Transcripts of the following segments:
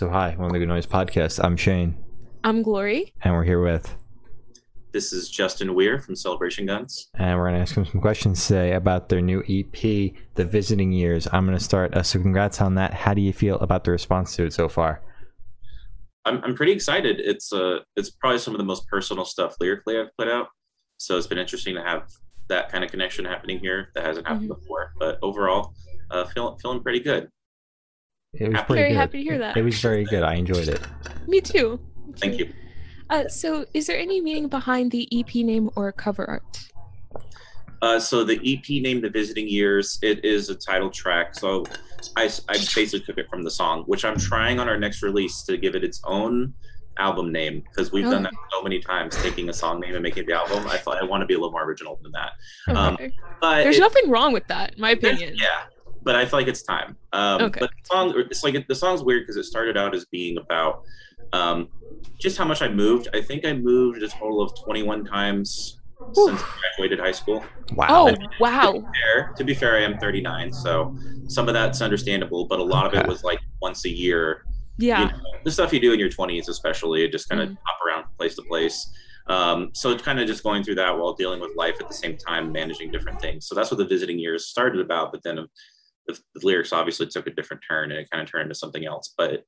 So hi, one of the Good Noise Podcast. I'm Shane, I'm Glory. and we're here with, This is Justin Weir from Celebration Guns. and we're gonna ask them some questions today about their new EP, The Visiting Years. I'm gonna start. Uh, so congrats on that. How do you feel about the response to it so far? I'm, I'm pretty excited. It's uh it's probably some of the most personal stuff lyrically I've put out. So it's been interesting to have that kind of connection happening here that hasn't happened before. But overall, uh, feeling feeling pretty good. It was I'm pretty very good. happy to hear that. It was very good. I enjoyed it. Me too. Thank you. Uh, so, is there any meaning behind the EP name or cover art? Uh, so the EP named "The Visiting Years" it is a title track. So I, I basically took it from the song, which I'm trying on our next release to give it its own album name because we've done that so many times, taking a song name and making the album. I thought I want to be a little more original than that. Um, Okay. But There's it- nothing wrong with that, in my opinion. Yeah, but I feel like it's time. Um, Okay. But the song, it's like the song's weird because it started out as being about um, just how much I moved. I think I moved a total of 21 times since I graduated high school. Wow. Oh, wow. Fair. To be fair, I am 39, so some of that's understandable, but a lot of it was like once a year. Yeah. You know, the stuff you do in your 20s, especially, it just kind of Mhm. hop around from place to place. Um, so it's kind of just going through that while dealing with life at the same time, managing different things. So that's what the visiting years started about. But then the, the lyrics obviously took a different turn and it kind of turned into something else. But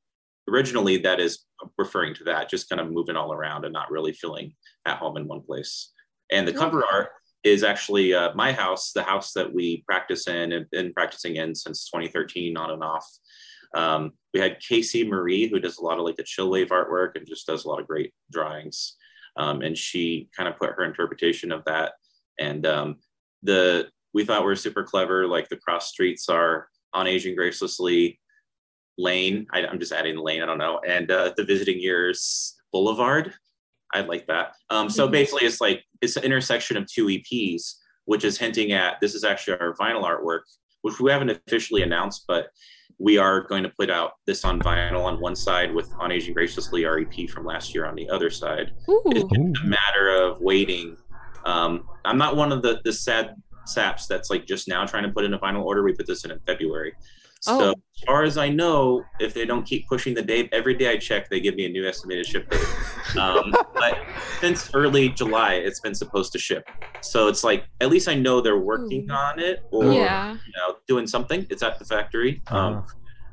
originally, that is referring to that, just kind of moving all around and not really feeling at home in one place. And the cover art is actually uh, my house, the house that we practice in and been practicing in since 2013 on and off. Um, we had Casey Marie, who does a lot of like the chill wave artwork and just does a lot of great drawings. Um, and she kind of put her interpretation of that. And um, the we thought we were super clever. Like the cross streets are on Aging Graciously lane. I, I'm just adding the lane. I don't know. And uh, the visiting years boulevard. I like that. Um, so Mhm. basically, it's like it's an intersection of two EPs, which is hinting at this is actually our vinyl artwork, which we haven't officially announced, but we are going to put out this on vinyl on one side with On Aging Graciously, our EP from last year, on the other side. It's just a matter of waiting. Um, I'm not one of the the sad saps that's like just now trying to put in a vinyl order. We put this in in February. So Oh. as far as I know, if they don't keep pushing the date, every day I check, they give me a new estimated ship date. Um, but since early July, it's been supposed to ship. So it's like at least I know they're working Ooh. on it or Yeah. you know doing something. It's at the factory. Uh, Um,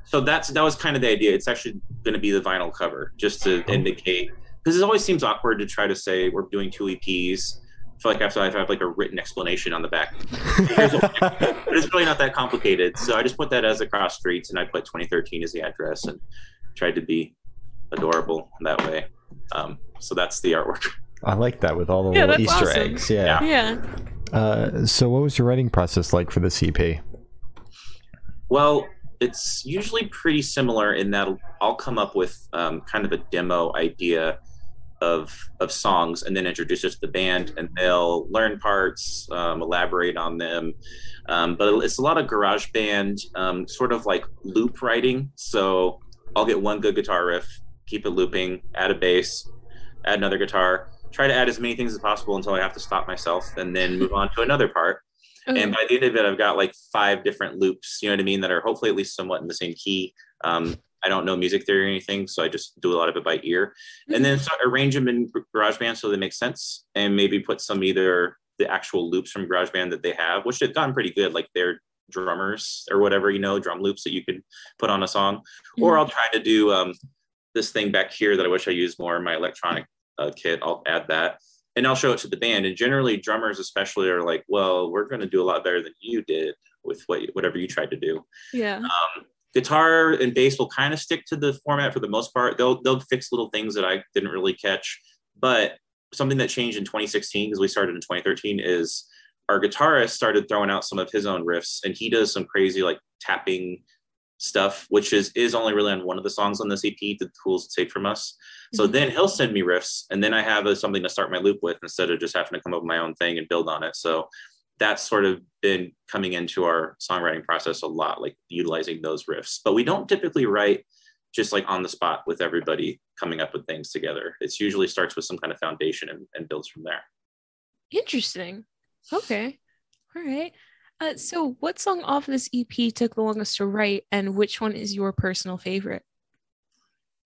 so that's that was kind of the idea. It's actually going to be the vinyl cover, just to Oh. indicate because it always seems awkward to try to say we're doing two EPs. I feel like I have to have, have like a written explanation on the back, but it's really not that complicated. So I just put that as across streets, and I put 2013 as the address, and tried to be adorable that way. Um, so that's the artwork. I like that with all the Yeah, little Easter awesome. eggs. Yeah. Yeah. Uh, so what was your writing process like for the EP? Well, it's usually pretty similar in that I'll come up with um, kind of a demo idea of of songs and then introduce us to the band, and they'll learn parts, um, elaborate on them. Um, but it's a lot of GarageBand, um, sort of like loop writing. So I'll get one good guitar riff, keep it looping, add a bass, add another guitar, try to add as many things as possible until I have to stop myself, and then move on to another part Okay. and by the end of it i've got like five different loops you know what i mean that are hopefully at least somewhat in the same key um, i don't know music theory or anything so i just do a lot of it by ear and then start arrange them in garageband so they make sense and maybe put some either the actual loops from garageband that they have which have gotten pretty good like their drummers or whatever you know drum loops that you could put on a song or Mhm. i'll try to do um, this thing back here that i wish i used more in my electronic uh, kit i'll add that and I'll show it to the band. And generally, drummers especially are like, "Well, we're going to do a lot better than you did with what whatever you tried to do." yeah. Um, guitar and bass will kind of stick to the format for the most part. They'll they'll fix little things that I didn't really catch, but something that changed in 2016 because we started in 2013 is our guitarist started throwing out some of his own riffs, and he does some crazy like tapping stuff, which is is only really on one of the songs on this EP, the tools to take from us. So Mhm. then he'll send me riffs, and then I have a, something to start my loop with instead of just having to come up with my own thing and build on it. So that's sort of been coming into our songwriting process a lot, like utilizing those riffs. But we don't typically write just like on the spot with everybody coming up with things together. It's usually starts with some kind of foundation and, and builds from there. Interesting. Okay. All right. Uh, so, what song off this EP took the longest to write, and which one is your personal favorite?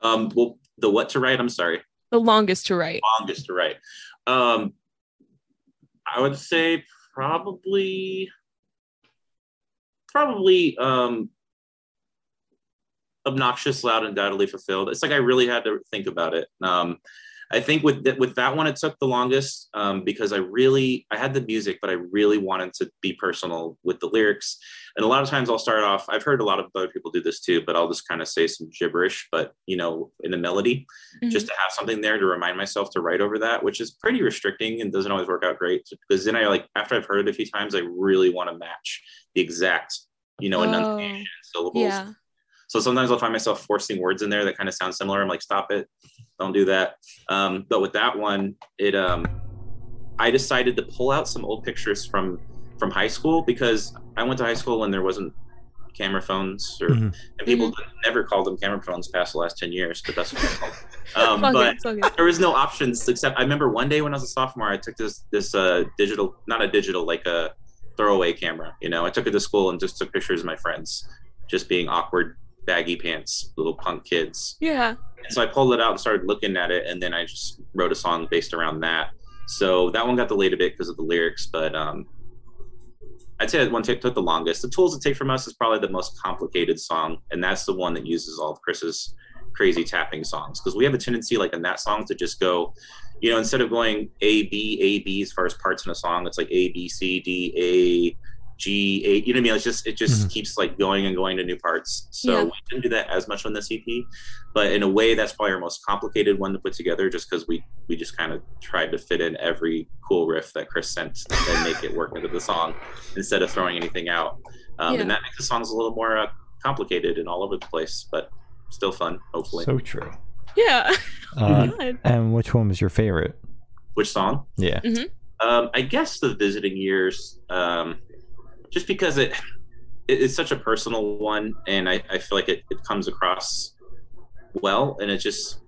Um, well, the what to write? I'm sorry. The longest to write. Longest to write. Um, I would say probably, probably um, obnoxious, loud, and undoubtedly fulfilled. It's like I really had to think about it. Um, I think with th- with that one, it took the longest um, because I really I had the music, but I really wanted to be personal with the lyrics. And a lot of times I'll start off. I've heard a lot of other people do this too, but I'll just kind of say some gibberish, but you know, in the melody, Mhm. just to have something there to remind myself to write over that, which is pretty restricting and doesn't always work out great. Because then I like after I've heard it a few times, I really want to match the exact you know Oh, syllables. Yeah. So sometimes I'll find myself forcing words in there that kind of sound similar. I'm like, stop it, don't do that. Um, but with that one, it um, I decided to pull out some old pictures from from high school because I went to high school when there wasn't camera phones or Mhm. and people never called them camera phones past the last 10 years, but that's what I called. Um, Fuck but it, fuck it. there was no options except I remember one day when I was a sophomore, I took this this uh, digital, not a digital, like a throwaway camera. You know, I took it to school and just took pictures of my friends, just being awkward, baggy pants, little punk kids. Yeah. And so I pulled it out and started looking at it, and then I just wrote a song based around that. So that one got delayed a bit because of the lyrics, but um, I'd say that one took, took the longest. The tools it take from us is probably the most complicated song, and that's the one that uses all of Chris's crazy tapping songs because we have a tendency, like in that song, to just go, you know, instead of going A B A B as far as parts in a song, it's like A B C D A G A. You know what I mean? It's just it just Mhm. keeps like going and going to new parts. So Yeah. we didn't do that as much on this EP, but in a way, that's probably our most complicated one to put together, just because we we just kind of tried to fit in every cool riff that Chris sent and make it work into the song instead of throwing anything out. Um, Yeah. And that makes the songs a little more uh, complicated and all over the place, but still fun, hopefully. So true. Yeah. Uh, and which one was your favorite? Which song? Yeah. Um, I guess the visiting years, um, just because it, it it's such a personal one, and I, I feel like it, it comes across well, and it just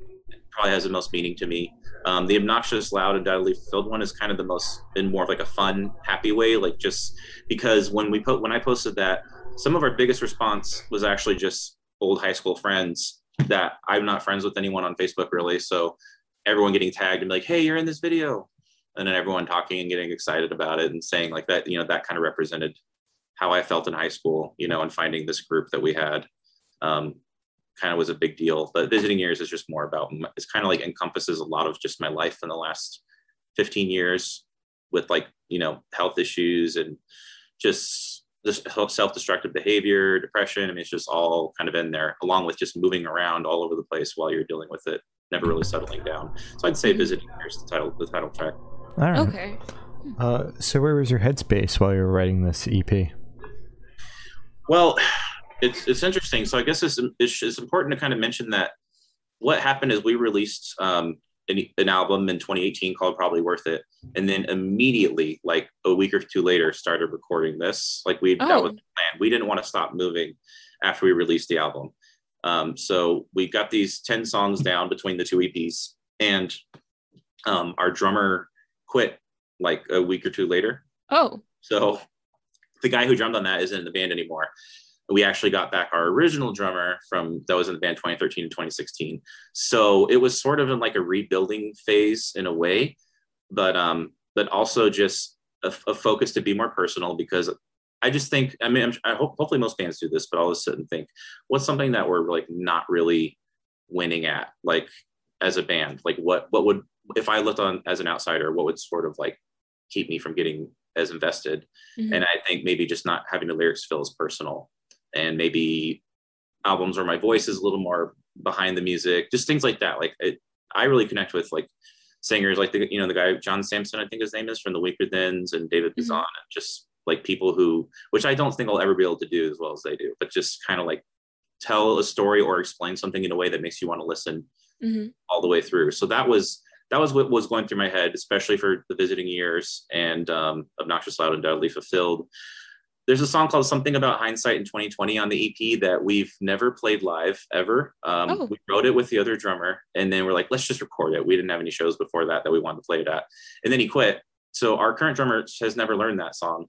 probably has the most meaning to me. Um, the obnoxious, loud, and filled one is kind of the most in more of like a fun, happy way, like just because when we put when I posted that, some of our biggest response was actually just old high school friends that I'm not friends with anyone on Facebook really, so everyone getting tagged and like, "Hey, you're in this video," and then everyone talking and getting excited about it and saying like that you know that kind of represented how i felt in high school you know and finding this group that we had um, kind of was a big deal but visiting years is just more about it's kind of like encompasses a lot of just my life in the last 15 years with like you know health issues and just this self-destructive behavior depression i mean it's just all kind of in there along with just moving around all over the place while you're dealing with it never really settling down so i'd say visiting years the title the title track All right. Okay. Uh, so where was your headspace while you were writing this EP? Well, it's it's interesting. So I guess it's it's, it's important to kind of mention that what happened is we released um, an, an album in 2018 called Probably Worth It, and then immediately, like a week or two later, started recording this. Like we that Oh. was the plan. We didn't want to stop moving after we released the album. Um, so we got these 10 songs down between the two EPs, and um, our drummer quit like a week or two later. Oh. So the guy who drummed on that isn't in the band anymore. We actually got back our original drummer from that was in the band 2013 to 2016. So it was sort of in like a rebuilding phase in a way, but um, but also just a, a focus to be more personal because I just think I mean I hope hopefully most bands do this, but I'll just sit and think what's something that we're like not really winning at like as a band like what what would if I looked on as an outsider what would sort of like keep me from getting as invested Mhm. and i think maybe just not having the lyrics feel as personal and maybe albums where my voice is a little more behind the music just things like that like it, i really connect with like singers like the you know the guy John Samson i think his name is from the Weakerthans and david Mhm. Bazan, and just like people who which i don't think i'll ever be able to do as well as they do but just kind of like tell a story or explain something in a way that makes you want to listen Mhm. all the way through. So that was that was what was going through my head, especially for the visiting years and um, obnoxious, loud, and deadly fulfilled. There's a song called "Something About Hindsight" in 2020 on the EP that we've never played live ever. Um, Oh. We wrote it with the other drummer, and then we're like, let's just record it. We didn't have any shows before that that we wanted to play it at, and then he quit. So our current drummer has never learned that song,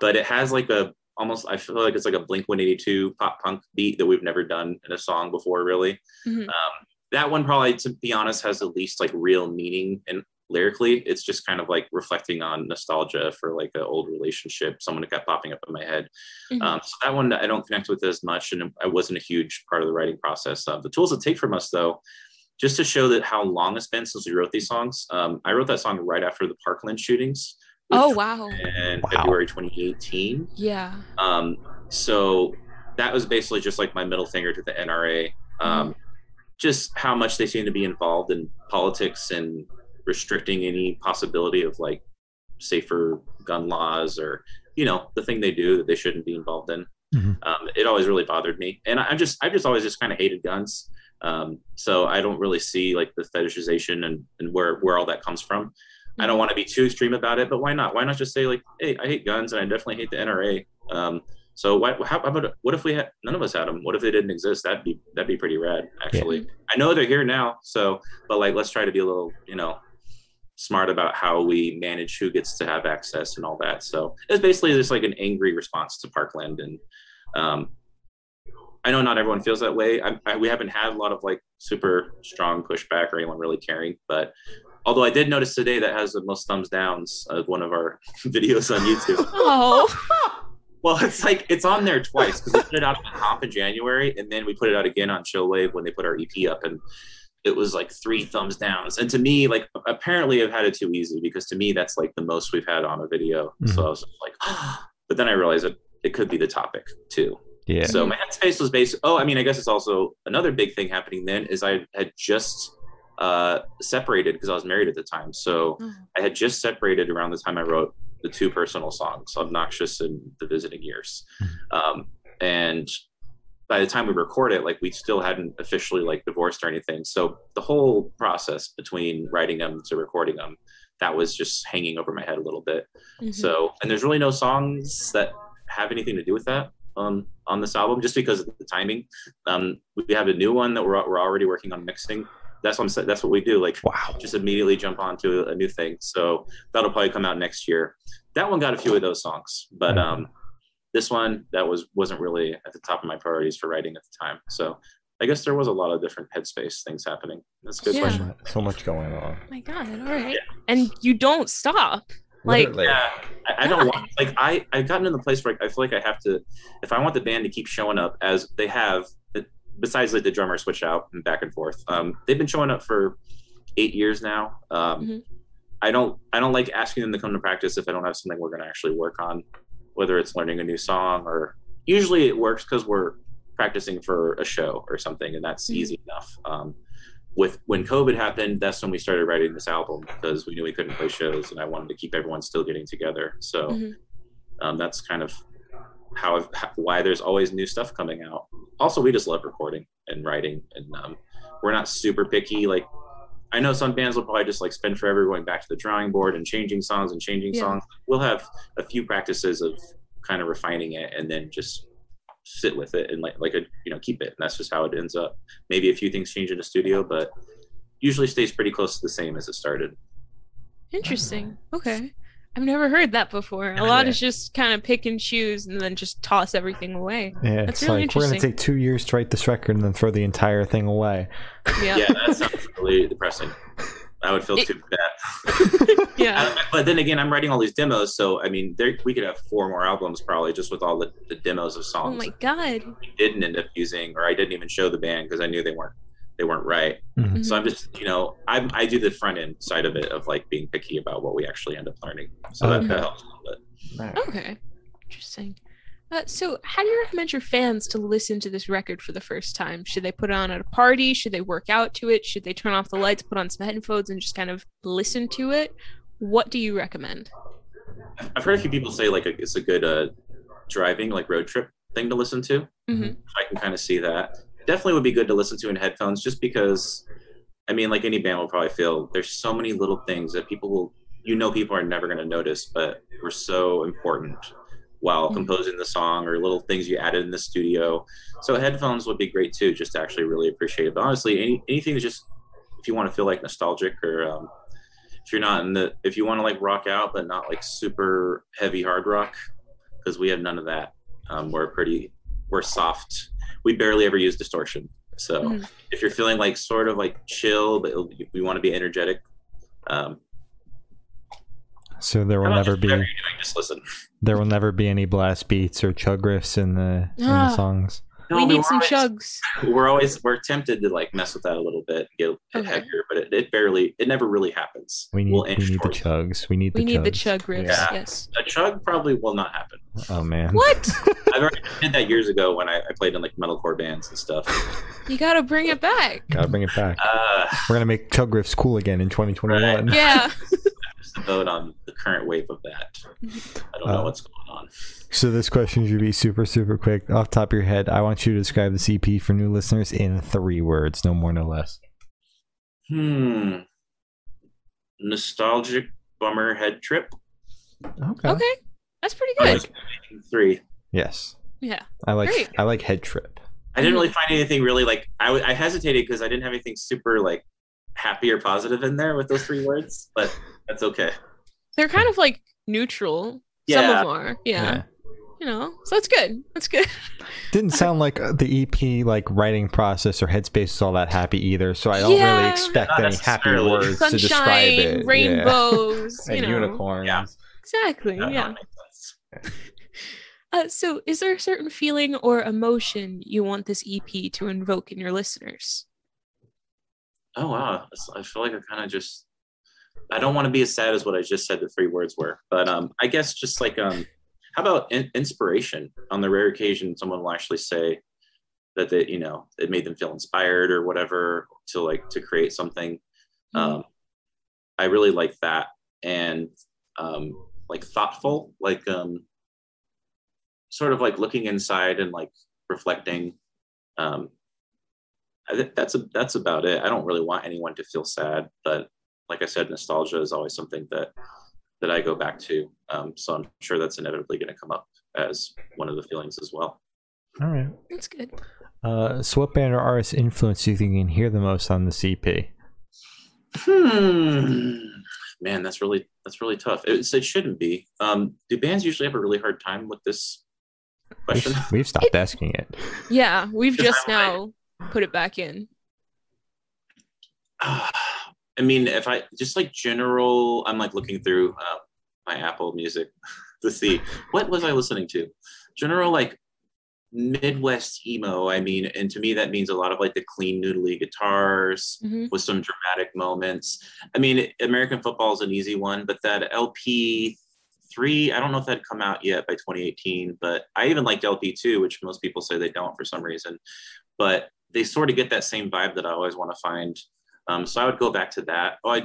but it has like a almost I feel like it's like a Blink 182 pop punk beat that we've never done in a song before, really Mhm. um, that one probably, to be honest, has the least like real meaning and lyrically. It's just kind of like reflecting on nostalgia for like an old relationship. Someone that kept popping up in my head. Mhm. Um, so that one I don't connect with as much, and I wasn't a huge part of the writing process. Uh, the tools it take from us though. Just to show that how long it's been since we wrote these songs, um, I wrote that song right after the Parkland shootings. oh wow. And Wow. February 2018. Yeah. Um, so that was basically just like my middle finger to the NRA. Um, Just how much they seem to be involved in politics and restricting any possibility of like safer gun laws or you know the thing they do that they shouldn't be involved in. Mhm. Um, it always really bothered me, and I I just I just always just kind of hated guns. Um, so I don't really see like the fetishization and, and where where all that comes from. I don't want to be too extreme about it, but why not? Why not just say like, hey, I hate guns and I definitely hate the NRA. Um, so why, how about what if we had none of us had them? What if they didn't exist? That'd be that'd be pretty rad, actually. I know they're here now, so but like let's try to be a little, you know, smart about how we manage who gets to have access and all that. So it's basically just like an angry response to Parkland, and um, I know not everyone feels that way. I, I, we haven't had a lot of like super strong pushback or anyone really caring, but although I did notice today that has the most thumbs downs of one of our videos on YouTube. Oh. Well, it's like it's on there twice because we put it out on comp in January, and then we put it out again on Chillwave when they put our EP up, and it was like three thumbs downs. And to me, like apparently I've had it too easy because to me that's like the most we've had on a video. Mhm. So I was just like, but then I realized that it could be the topic too. Yeah. So my headspace was based. Oh, I mean, I guess it's also another big thing happening then is I had just uh, separated because I was married at the time. So Oh. I had just separated around the time I wrote the two personal songs, "Obnoxious" and "The Visiting Years," um, and by the time we record it, like we still hadn't officially like divorced or anything. So the whole process between writing them to recording them, that was just hanging over my head a little bit. Mhm. So, and there's really no songs that have anything to do with that um, on this album, just because of the timing. Um, we have a new one that we're, we're already working on mixing. That's what I'm saying. That's what we do. Like, wow. just immediately jump onto a new thing. So that'll probably come out next year. That one got a few of those songs, but um, this one that was wasn't really at the top of my priorities for writing at the time. So I guess there was a lot of different headspace things happening. That's a good Yeah. So question. much, so much going on. Oh my god. All right. And you don't stop. Like Literally. Yeah, I, I don't want like I I've gotten in the place where I feel like I have to if I want the band to keep showing up as they have. Besides, like the drummer switch out and back and forth, um, they've been showing up for eight years now. Um, Mhm. I don't I don't like asking them to come to practice if I don't have something we're going to actually work on, whether it's learning a new song or usually it works because we're practicing for a show or something, and that's Mhm. easy enough. Um, with when COVID happened, that's when we started writing this album because we knew we couldn't play shows, and I wanted to keep everyone still getting together. So Mhm. um, that's kind of how I've, why there's always new stuff coming out. Also, we just love recording and writing, and um, we're not super picky. Like I know some bands will probably just like spend forever going back to the drawing board and changing songs and changing Yeah. songs. We'll have a few practices of kind of refining it, and then just sit with it and like like a you know keep it. And that's just how it ends up. Maybe a few things change in the studio, but usually stays pretty close to the same as it started. interesting. Okay. I've never heard that before. A lot Yeah. is just kind of pick and choose and then just toss everything away. Yeah, That's it's really like we're gonna take two years to write this record and then throw the entire thing away. Yeah. Yeah, that sounds really depressing. I would feel It- too bad. Yeah. But then again, I'm writing all these demos, so I mean, there we could have four more albums probably just with all the, the demos of songs. Oh my god. I didn't end up using, or I didn't even show the band because I knew they weren't they weren't right. Mhm. So I'm just you know I I do the front end side of it of like being picky about what we actually end up learning. So that, Okay. that helps a little bit. Right. Okay. Interesting. Uh, so, how do you recommend your fans to listen to this record for the first time? Should they put it on at a party? Should they work out to it? Should they turn off the lights, put on some headphones, and just kind of listen to it? What do you recommend? I've heard a few people say like it's a good uh, driving like road trip thing to listen to. Mhm. I can kind of see that. Definitely would be good to listen to in headphones, just because. I mean, like any band will probably feel there's so many little things that people will, you know, people are never going to notice, but were so important while Mhm. composing the song or little things you added in the studio. So headphones would be great too, just to actually really appreciate it. But honestly, any, anything that's just if you want to feel like nostalgic or um, if you're not in the if you want to like rock out but not like super heavy hard rock because we have none of that. Um, we're pretty we're soft. We barely ever use distortion. So Mhm. if you're feeling like sort of like chill, but we want to be energetic, um, So there will never just be you're doing, just listen. there will never be any blast beats or chug riffs in the in the Ah. songs. No, we I mean, need some always- chugs. We're always we're tempted to like mess with that a little bit, get it Okay. heavier, but it, it barely, it never really happens. We need We'll we need the chugs. We need We the need the chug riffs. Yeah. Yes. A chug probably will not happen. Oh man. What? I've already did that years ago when I, I played in like metalcore bands and stuff. You gotta bring it back. Gotta bring it back. Uh, We're gonna make chug riffs cool again in 2021. Yeah. just to vote on the current wave of that. I don't know Uh, what's going on. So this question should be super super quick. Off the top of your head, I want you to describe the EP for new listeners in three words, no more, no less. Hmm. Nostalgic bummer head trip. Okay. Okay. That's pretty I good. like three. Yes. Yeah. I like Great. I like head trip. I didn't really find anything really like I, w- I hesitated because I didn't have anything super like happy or positive in there with those three words, but that's okay. They're kind of like neutral. Some Yeah. of them are. Yeah. You know. So that's good. That's good. Didn't sound like uh, the EP like writing process or headspace is all that happy either. So I don't really expect Not any happy necessarily. words to describe Sunshine, it. Yeah. rainbows, you and know. unicorns. Yeah. Exactly. That- that yeah. Uh, so, is there a certain feeling or emotion you want this EP to invoke in your listeners? Oh wow, I feel like I kind of just. I don't want to be as sad as what I just said the three words were, but um, I guess just like um, how about in- inspiration? On the rare occasion, someone will actually say that they, you know, it made them feel inspired or whatever to like to create something. Um, I really like that, and um, like thoughtful, like um, sort of like looking inside and like reflecting. Um, I think that's a, that's about it. I don't really want anyone to feel sad, but like I said, nostalgia is always something that that I go back to. Um, so I'm sure that's inevitably going to come up as one of the feelings as well. All right. That's good. Uh, so what band or artist influence do you think you can hear the most on the EP? Hmm. Man, that's really that's really tough. It, it shouldn't be. Um, do bands usually have a really hard time with this question? We've, we've stopped asking it. Yeah, we've just I'm now put it back in. I mean, if I just like general, I'm like looking through uh, my Apple Music to see what was I listening to. General like Midwest emo. I mean, and to me that means a lot of like the clean noodly guitars Mhm. with some dramatic moments. I mean, American football is an easy one, but that LP three, I don't know if that had come out yet by 2018, but I even liked LP two, which most people say they don't for some reason. But they sort of get that same vibe that I always want to find. Um, so I would go back to that. Oh, I,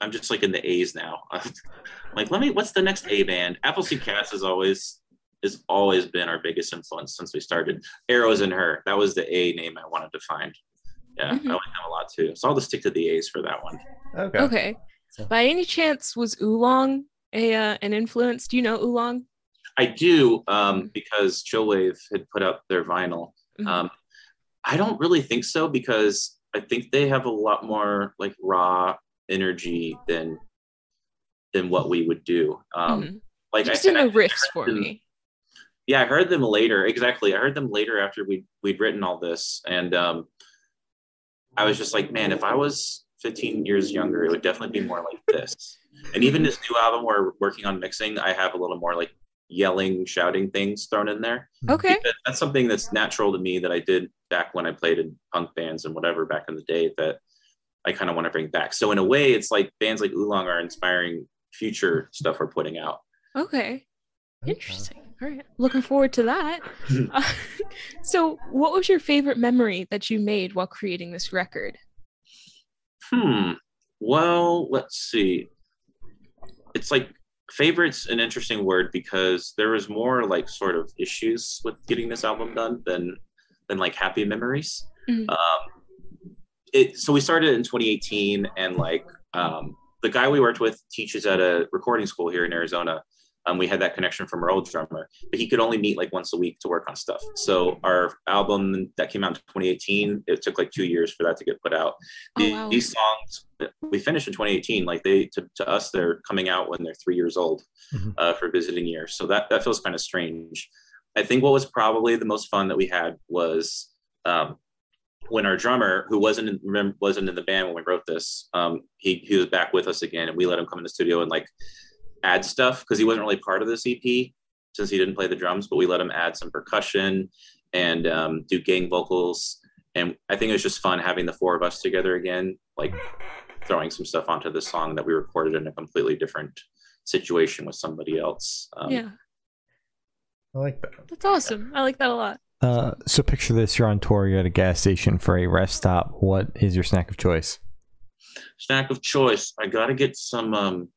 I'm just like in the A's now. like, let me. What's the next A band? Appleseed Cast is always has always been our biggest influence since we started. Arrows in Her. That was the A name I wanted to find. Yeah, Mhm. I like them a lot too. So I'll just stick to the A's for that one. Okay. Okay. So. By any chance, was Oolong a uh, an influence? Do you know Oolong? I do um, because Chillwave had put out their vinyl. Mhm. Um, I don't really think so because I think they have a lot more like raw energy than than what we would do. Um, Mhm. Like just I, in the riffs for them- me. Yeah, I heard them later. Exactly, I heard them later after we we'd written all this, and um, I was just like, man, if I was 15 years younger, it would definitely be more like this. And even this new album we're working on mixing, I have a little more like yelling, shouting things thrown in there. Okay. Because that's something that's natural to me that I did back when I played in punk bands and whatever back in the day that I kind of want to bring back. So in a way, it's like bands like Oolong are inspiring future stuff we're putting out. Okay. Interesting. All right. Looking forward to that. Uh, so, what was your favorite memory that you made while creating this record? Hmm. Well, let's see. It's like favorite's an interesting word because there was more like sort of issues with getting this album done than than like happy memories. Mhm. Um, it so we started in 2018 and like um, the guy we worked with teaches at a recording school here in Arizona. Um, we had that connection from our old drummer, but he could only meet like once a week to work on stuff. So our album that came out in 2018, it took like two years for that to get put out. Oh, wow. These songs we finished in 2018. Like they to, to us, they're coming out when they're three years old Mhm. uh, for visiting year. So that that feels kind of strange. I think what was probably the most fun that we had was um, when our drummer, who wasn't in, wasn't in the band when we wrote this, um, he he was back with us again, and we let him come in the studio and like add stuff because he wasn't really part of this EP since he didn't play the drums, but we let him add some percussion and um, do gang vocals. And I think it was just fun having the four of us together again, like throwing some stuff onto the song that we recorded in a completely different situation with somebody else. Um, yeah, I like that. that's awesome. I like that a lot. Uh, so picture this: you're on tour, you're at a gas station for a rest stop. What is your snack of choice? Snack of choice. I gotta get some um,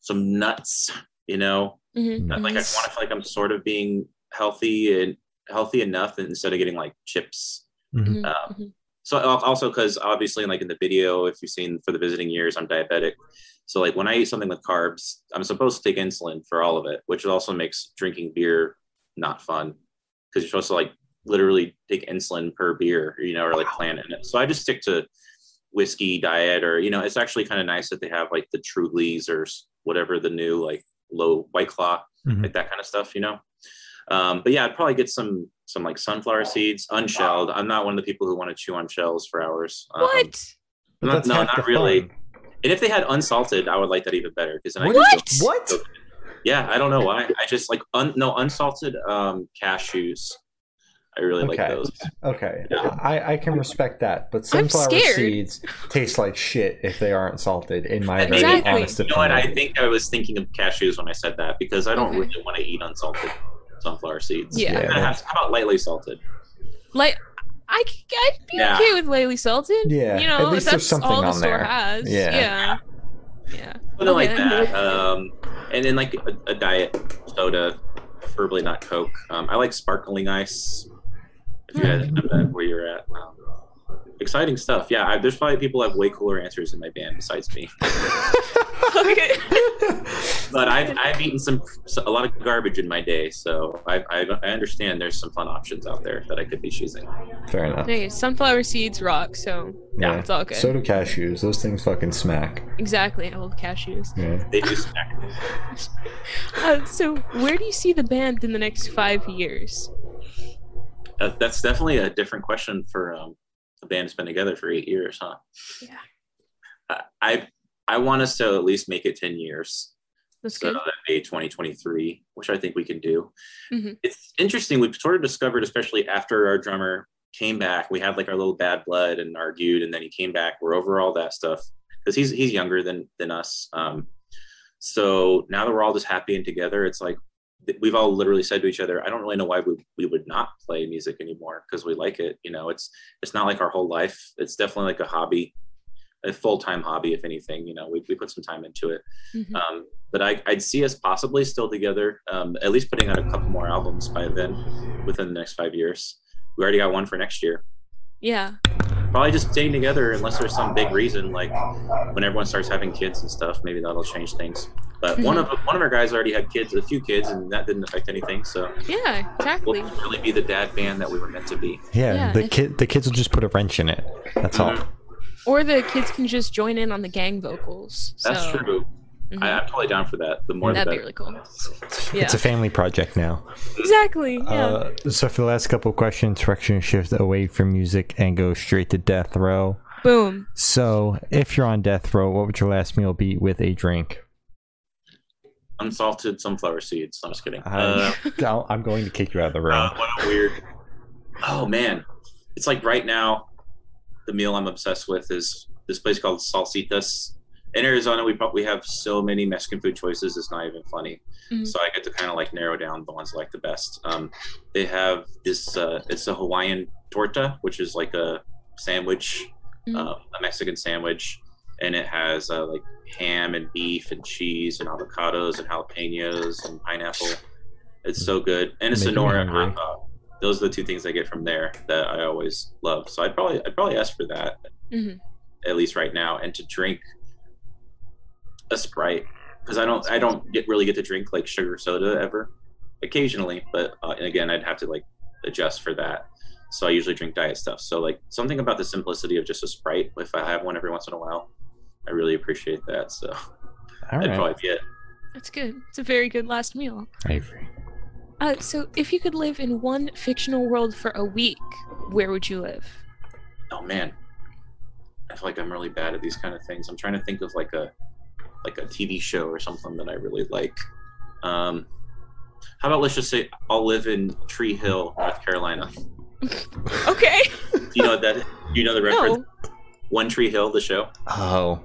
some nuts. You know, Mhm, Not like I want to feel like I'm sort of being healthy and healthy enough instead of getting like chips. Mhm. Mhm, um, mhm. So also because obviously like in the video, if you've seen for the visiting years, I'm diabetic. So like when I eat something with carbs, I'm supposed to take insulin for all of it, which also makes drinking beer not fun because you're supposed to like literally take insulin per beer, you know, or like plan in it. So I just stick to whiskey diet, or you know, it's actually kind of nice that they have like the Trulies or whatever the new like low White Claw, Mhm. like that kind of stuff, you know. Um, but yeah, I'd probably get some some like sunflower seeds, unshelled. I'm not one of the people who want to chew on shells for hours. Um, What? Not- no, not really. fun. And if they had unsalted, I would like that even better because then I What? could feel- What? Yeah, I don't know why. I just like un, no unsalted um, cashews. I really like Okay. those. Okay, Yeah. I, I can respect that, but sunflower seeds taste like shit if they aren't salted. In my very Exactly. honest You know what? I think I was thinking of cashews when I said that because I don't Okay. really want to eat unsalted sunflower seeds. Yeah. I'm how about lightly salted? Like, I c- I'd be Yeah. okay with lightly Sultan. Yeah, you know, at least that's there's something all the on store there. has. Yeah. yeah, yeah. Something like that. Um, and then like a, a diet soda, preferably not Coke. Um, I like sparkling ice. If you guys have that where you're at. Um, exciting stuff. Yeah, I, there's probably people who have way cooler answers in my band besides me. okay. But I've, I've eaten some a lot of garbage in my day, so I, I, I understand there's some fun options out there that I could be choosing. Fair enough. Hey, sunflower seeds rock, so Yeah. it's all good. So do cashews. Those things fucking smack. exactly, I love cashews. Yeah. They do smack. Uh, so, where do you see the band in the next five years? Uh, that's definitely a different question for um, a band that's been together for eight years, huh? Yeah. I I, I want us to at least make it ten years. That's So good. that'd be 2023, which I think we can do. Mhm. It's interesting. We've sort of discovered, especially after our drummer came back, we had like our little bad blood and argued, and then he came back. We're over all that stuff because he's he's younger than than us. Um, so now that we're all just happy and together, it's like we've all literally said to each other, "I don't really know why we, we would not play music anymore because we like it." You know, it's it's not like our whole life. It's definitely like a hobby, a full time hobby, if anything. You know, we we put some time into it. Mhm. Um, but I, I'd see us possibly still together, um, at least putting out a couple more albums by then, within the next five years. We already got one for next year. Yeah. Probably just staying together unless there's some big reason, like when everyone starts having kids and stuff. Maybe that'll change things. But one of one of our guys already had kids, a few kids, and that didn't affect anything. So Yeah, exactly. we'll really be the dad band that we were meant to be. Yeah, Yeah, the kid the kids will just put a wrench in it. That's all. Mhm. Or the kids can just join in on the gang vocals. That's so, true. Mhm. I, I'm totally down for that. The more the That'd be better. really cool. It's Yeah. a family project now. Exactly. Yeah. Uh, so for the last couple of questions, direction shift away from music and go straight to death row. Boom. So if you're on death row, what would your last meal be with a drink? Unsalted sunflower seeds. I'm just kidding. Uh, I'm going to kick you out of the room. Uh, what a weird. Oh man, it's like right now, the meal I'm obsessed with is this place called Salsitas. In Arizona, we probably have so many Mexican food choices. It's not even funny. Mhm. So I get to kind of like narrow down the ones I like the best. Um, they have this. Uh, it's a Hawaiian torta, which is like a sandwich, Mhm. uh, a Mexican sandwich, and it has uh, like ham and beef and cheese and avocados and jalapenos and pineapple. It's so good, and a Making Sonora and hot dog. Those are the two things I get from there that I always love. So I'd probably I'd probably ask for that Mhm. at least right now, and to drink a Sprite because I don't I don't get really get to drink like sugar soda ever. Occasionally, but uh, and again I'd have to like adjust for that. So I usually drink diet stuff. So like something about the simplicity of just a Sprite. If I have one every once in a while, I really appreciate that. So All that'd right. probably be it. That's good. It's a very good last meal. I agree. Uh, so, if you could live in one fictional world for a week, where would you live? oh man, I feel like I'm really bad at these kind of things. I'm trying to think of like a like a TV show or something that I really like. Um, how about let's just say I'll live in Tree Hill, North Carolina. Okay. Do you know that? Do you know the reference? No. One Tree Hill, the show. Oh,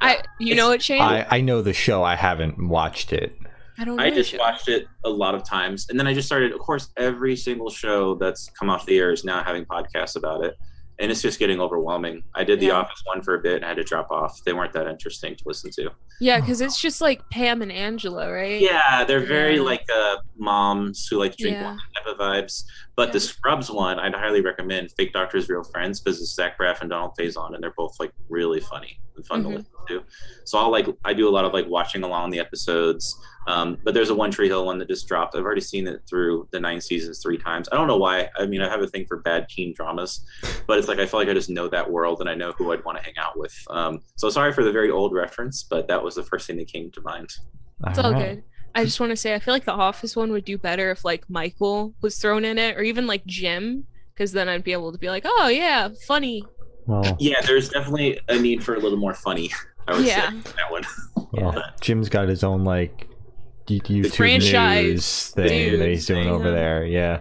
I you know it, Shane? I, I know the show. I haven't watched it. I don't know. I just show. watched it a lot of times, and then I just started. Of course, every single show that's come off the air is now having podcasts about it, and it's just getting overwhelming. I did the Office one for a bit, and I had to drop off. They weren't that interesting to listen to. Yeah, because it's just like Pam and Angela, right? Yeah, they're very Yeah. like uh, moms who like to drink Yeah. wine type of vibes. But the Scrubs one, I'd highly recommend. Fake Doctors, Real Friends, because it's Zach Braff and Donald Faison, and they're both like really funny and fun Mhm. to listen to. So I'll like I do a lot of like watching along the episodes. Um, but there's a One Tree Hill one that just dropped. I've already seen it through the nine seasons three times. I don't know why. I mean, I have a thing for bad teen dramas, but it's like I feel like I just know that world and I know who I'd want to hang out with. Um, so sorry for the very old reference, but that was the first thing that came to mind. It's all right. good. I just want to say I feel like the Office one would do better if like Michael was thrown in it, or even like Jim, because then I'd be able to be like, oh yeah, funny. Well, Yeah, there's definitely a need for a little more funny. I would Yeah. say that one. well, Jim's got his own like YouTube franchise, news thing dude. that he's doing over Yeah. there. Yeah.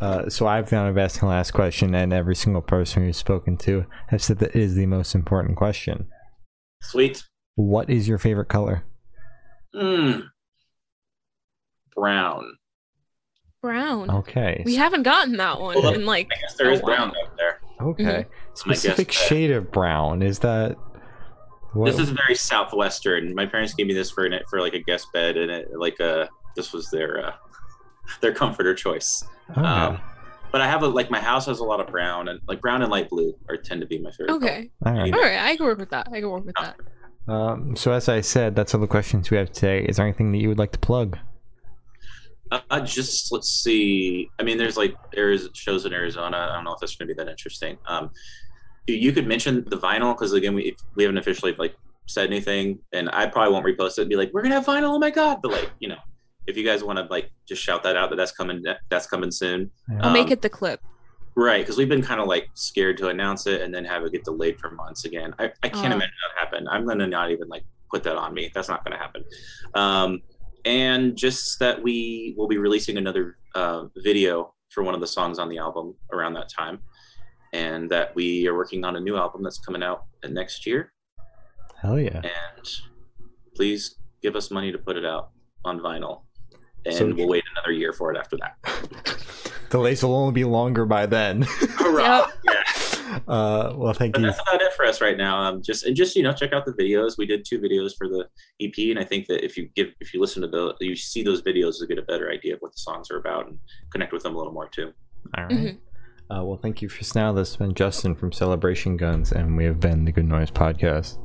Uh, so I've found of asking the last question, and every single person we've spoken to has said that it is the most important question. Sweet. What is your favorite color? Mm. Brown. Brown. Okay. We haven't gotten that one Well, in like I guess there a brown while. out there. Okay. Specific guess that- shade of brown. Is that what? This is very southwestern. My parents gave me this for for like a guest bed, and it like uh this was their uh, their comforter choice. okay. Um, but I have a like my house has a lot of brown and like brown and light blue are tend to be my favorite. Okay. All right. All right, I can work with that. I can work with that. Um, so as I said, that's all the questions we have today. Is there anything that you would like to plug? Uh, uh, just let's see. I mean, there's like there's shows in Arizona. I don't know if that's going to be that interesting. Um, you- you could mention the vinyl because again, we we haven't officially like said anything, and I probably won't repost it and be like, "We're gonna have vinyl." Oh my god! But like, you know, if you guys want to like just shout that out that that's coming, that's coming soon. I'll Um, make it the clip. Right, because we've been kind of like scared to announce it and then have it get delayed for months again. I, I can't Oh. imagine that happen. I'm gonna not even like put that on me. That's not gonna happen. Um, and just that we will be releasing another uh, video for one of the songs on the album around that time, and that we are working on a new album that's coming out next year. Hell yeah. And please give us money to put it out on vinyl, and So- we'll wait another year for it after that. The Delays will only be longer by then. Hurrah! Yeah. Uh, well, thank but you. that's about it for us right now. Um, just and just you know, check out the videos. We did two videos for the EP, and I think that if you give if you listen to the you see those videos, you'll get a better idea of what the songs are about and connect with them a little more too. All right. Mhm. Uh, well, thank you for now. This has been Justin from Celebration Guns, and we have been the Good Noise Podcast.